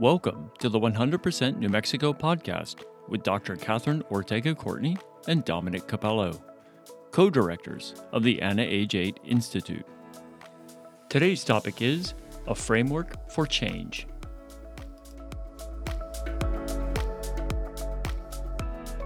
Welcome to the 100% New Mexico podcast with Dr. Catherine Ortega Courtney and Dominic Cappello, co directors of the Anna Age 8 Institute. Today's topic is a framework for change.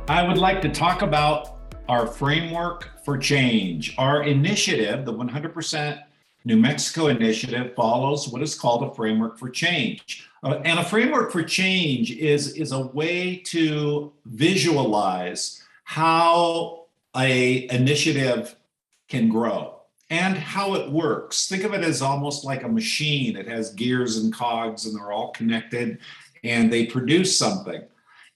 I would like to talk about our framework for change. Our initiative, the 100% New Mexico initiative, follows what is called a framework for change. Uh, and a framework for change is, is a way to visualize how a initiative can grow and how it works. Think of it as almost like a machine. It has gears and cogs and they're all connected and they produce something.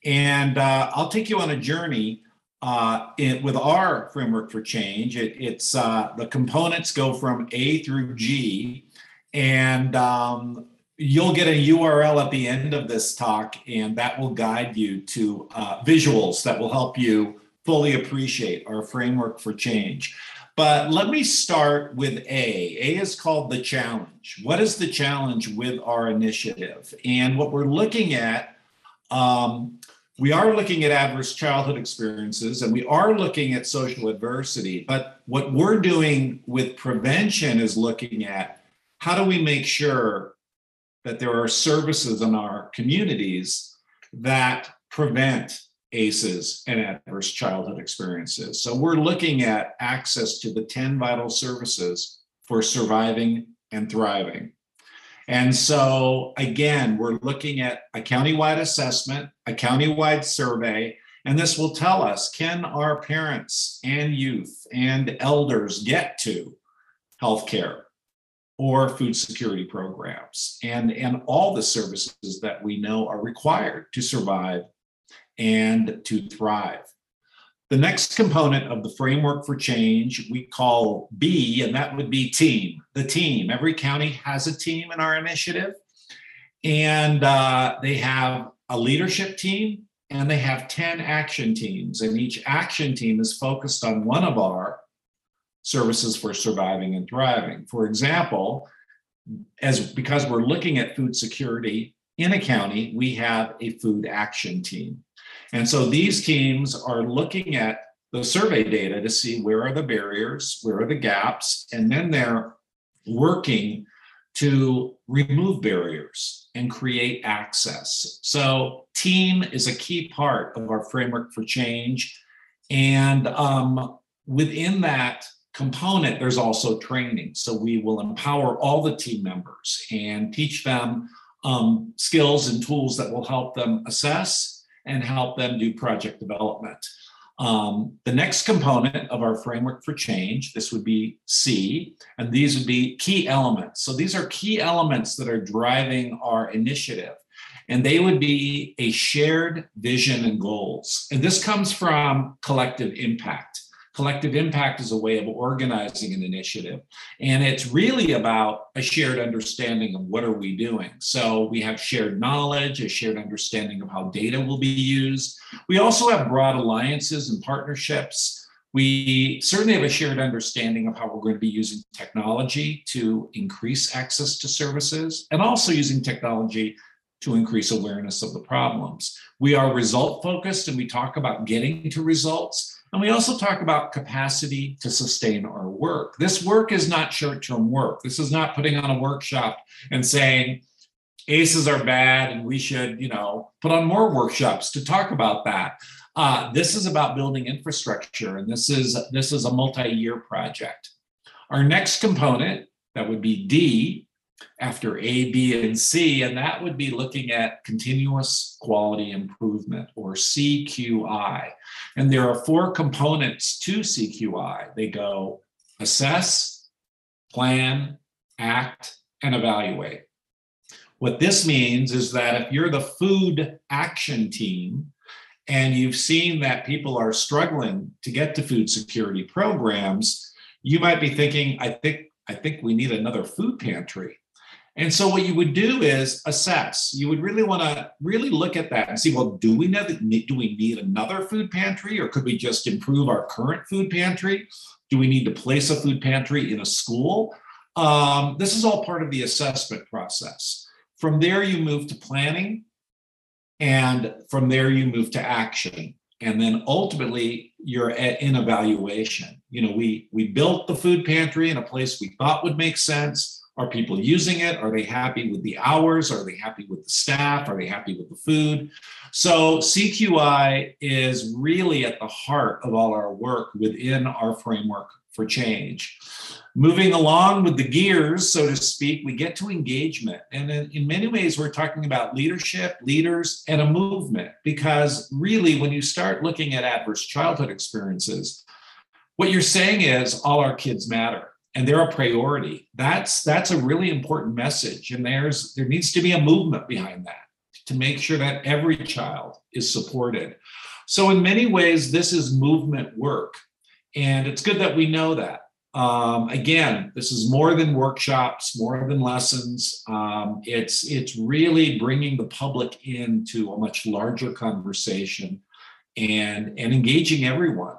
And uh, I'll take you on a journey uh, it, with our framework for change. It, it's uh, the components go from A through G, and um, you'll get a URL at the end of this talk, and that will guide you to uh, visuals that will help you fully appreciate our framework for change. But let me start with A. A is called the challenge. What is the challenge with our initiative? And what we're looking at, um, we are looking at adverse childhood experiences and we are looking at social adversity. But what we're doing with prevention is looking at how do we make sure that there are services in our communities that prevent ACEs and adverse childhood experiences. So we're looking at access to the 10 vital services for surviving and thriving. And so, again, we're looking at a countywide assessment, a countywide survey, and this will tell us can our parents and youth and elders get to healthcare? or food security programs and, and all the services that we know are required to survive and to thrive. The next component of the framework for change we call B, and that would be team. The team. Every county has a team in our initiative, and uh, they have a leadership team and they have 10 action teams. And each action team is focused on one of our services for surviving and thriving. For example, as because we're looking at food security in a county, we have a food action team. And so these teams are looking at the survey data to see where are the barriers, where are the gaps, and then they're working to remove barriers and create access. So, team is a key part of our framework for change. And um, within that, component, there's also training. So we will empower all the team members and teach them um, skills and tools that will help them assess and help them do project development. Um, the next component of our framework for change, this would be C, and these would be key elements. So these are key elements that are driving our initiative. And they would be a shared vision and goals. And this comes from collective impact collective impact is a way of organizing an initiative and it's really about a shared understanding of what are we doing so we have shared knowledge a shared understanding of how data will be used we also have broad alliances and partnerships we certainly have a shared understanding of how we're going to be using technology to increase access to services and also using technology to increase awareness of the problems. We are result focused and we talk about getting to results. And we also talk about capacity to sustain our work. This work is not short term work. This is not putting on a workshop and saying, ACEs are bad and we should, you know, put on more workshops to talk about that. Uh, this is about building infrastructure, and this is this is a multi-year project. Our next component that would be D after A, B, and C, and that would be looking at continuous quality improvement or CQI. And there are four components to CQI they go assess, plan, act, and evaluate. What this means is that if you're the food action team and you've seen that people are struggling to get to food security programs, you might be thinking, I think I think we need another food pantry. And so what you would do is assess. You would really want to really look at that and see, well, do we need do we need another food pantry or could we just improve our current food pantry? Do we need to place a food pantry in a school? Um, this is all part of the assessment process. From there, you move to planning. And from there, you move to action. And then ultimately, you're at, in evaluation. You know, we we built the food pantry in a place we thought would make sense. Are people using it? Are they happy with the hours? Are they happy with the staff? Are they happy with the food? So CQI is really at the heart of all our work within our framework for change. Moving along with the gears, so to speak, we get to engagement. And in, in, many ways, we're talking about leadership, leaders, and a movement. Because really, when you start looking at adverse childhood experiences, what you're saying is all our kids matter and they're a priority. That's that's a really important message. And there's there needs to be a movement behind that to make sure that every child is supported. So in many ways, this is movement work. And it's good that we know that. Um, again, this is more than workshops, more than lessons. Um, it's it's really bringing the public into a much larger conversation and and engaging everyone.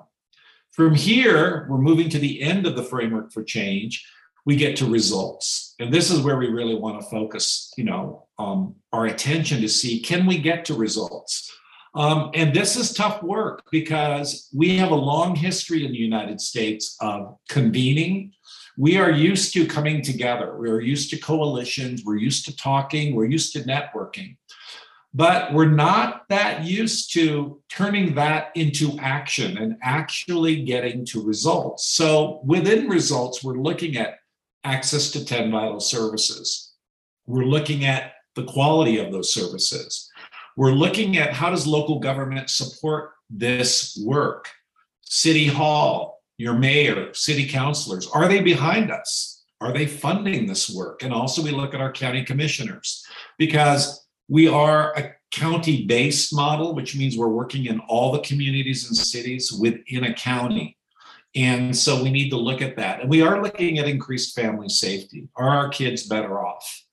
From here, we're moving to the end of the framework for change. We get to results, and this is where we really want to focus, you know, um, our attention to see can we get to results. Um, and this is tough work because we have a long history in the United States of convening. We are used to coming together. We're used to coalitions. We're used to talking. We're used to networking but we're not that used to turning that into action and actually getting to results. So within results, we're looking at access to 10 vital services. We're looking at the quality of those services. We're looking at how does local government support this work? City Hall, your mayor, city councilors, are they behind us? Are they funding this work? And also we look at our county commissioners because we are a county based model, which means we're working in all the communities and cities within a county. And so we need to look at that. And we are looking at increased family safety. Are our kids better off?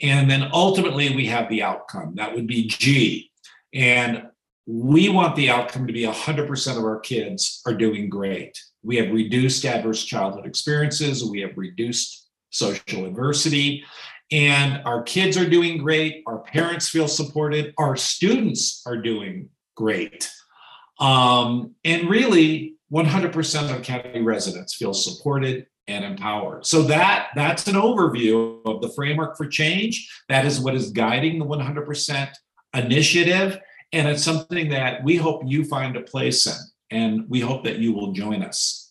And then ultimately, we have the outcome. That would be G. And we want the outcome to be 100% of our kids are doing great. We have reduced adverse childhood experiences, we have reduced social adversity, and our kids are doing great. Our parents feel supported. Our students are doing great. Um, and really, 100% of county residents feel supported and empowered. So that that's an overview of the framework for change. That is what is guiding the 100% initiative. And it's something that we hope you find a place in. And we hope that you will join us.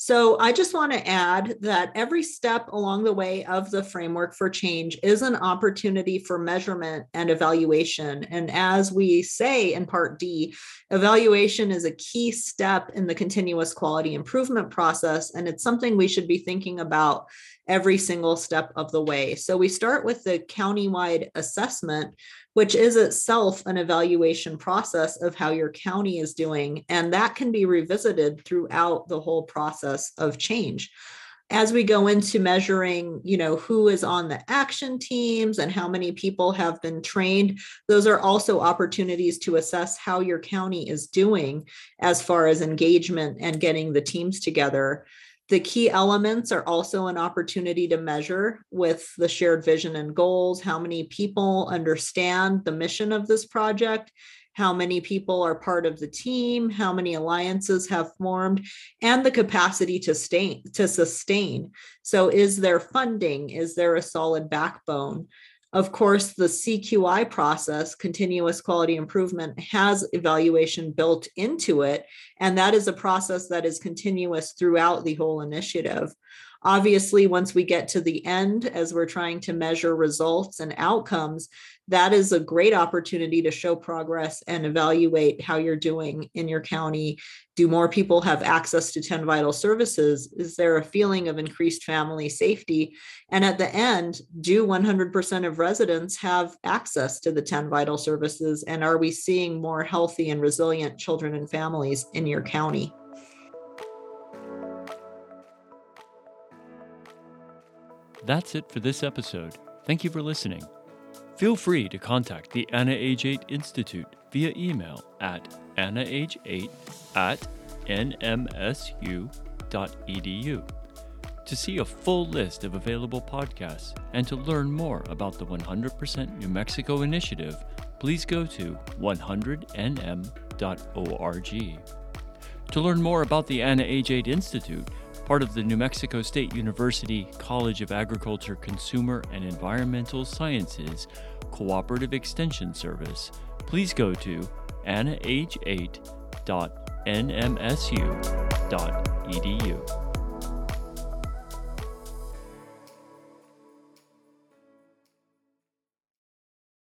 So I just want to add that every step along the way of the framework for change is an opportunity for measurement and evaluation. And as we say in part D, evaluation is a key step in the continuous quality improvement process. And it's something we should be thinking about every single step of the way. So we start with the countywide assessment, which is itself an evaluation process of how your county is doing. And that can be revisited throughout the whole process of change. As we go into measuring, you know, who is on the action teams and how many people have been trained, those are also opportunities to assess how your county is doing as far as engagement and getting the teams together. The key elements are also an opportunity to measure with the shared vision and goals how many people understand the mission of this project, how many people are part of the team, how many alliances have formed, and the capacity to stay, to sustain. So, is there funding? Is there a solid backbone? Of course, the CQI process, continuous quality improvement, has evaluation built into it. And that is a process that is continuous throughout the whole initiative. Obviously, once we get to the end, as we're trying to measure results and outcomes, that is a great opportunity to show progress and evaluate how you're doing in your county. Do more people have access to 10 vital services? Is there a feeling of increased family safety? And at the end, do 100% of residents have access to the 10 vital services? And are we seeing more healthy and resilient children and families in your county? That's it for this episode. Thank you for listening. Feel free to contact the Anna Age 8 Institute via email at annah8 at nmsu.edu. To see a full list of available podcasts and to learn more about the 100% New Mexico initiative, please go to 100nm.org. To learn more about the Anna Age 8 Institute, part of the New Mexico State University College of Agriculture Consumer and Environmental Sciences Cooperative Extension Service, please go to annah8.nmsu.edu.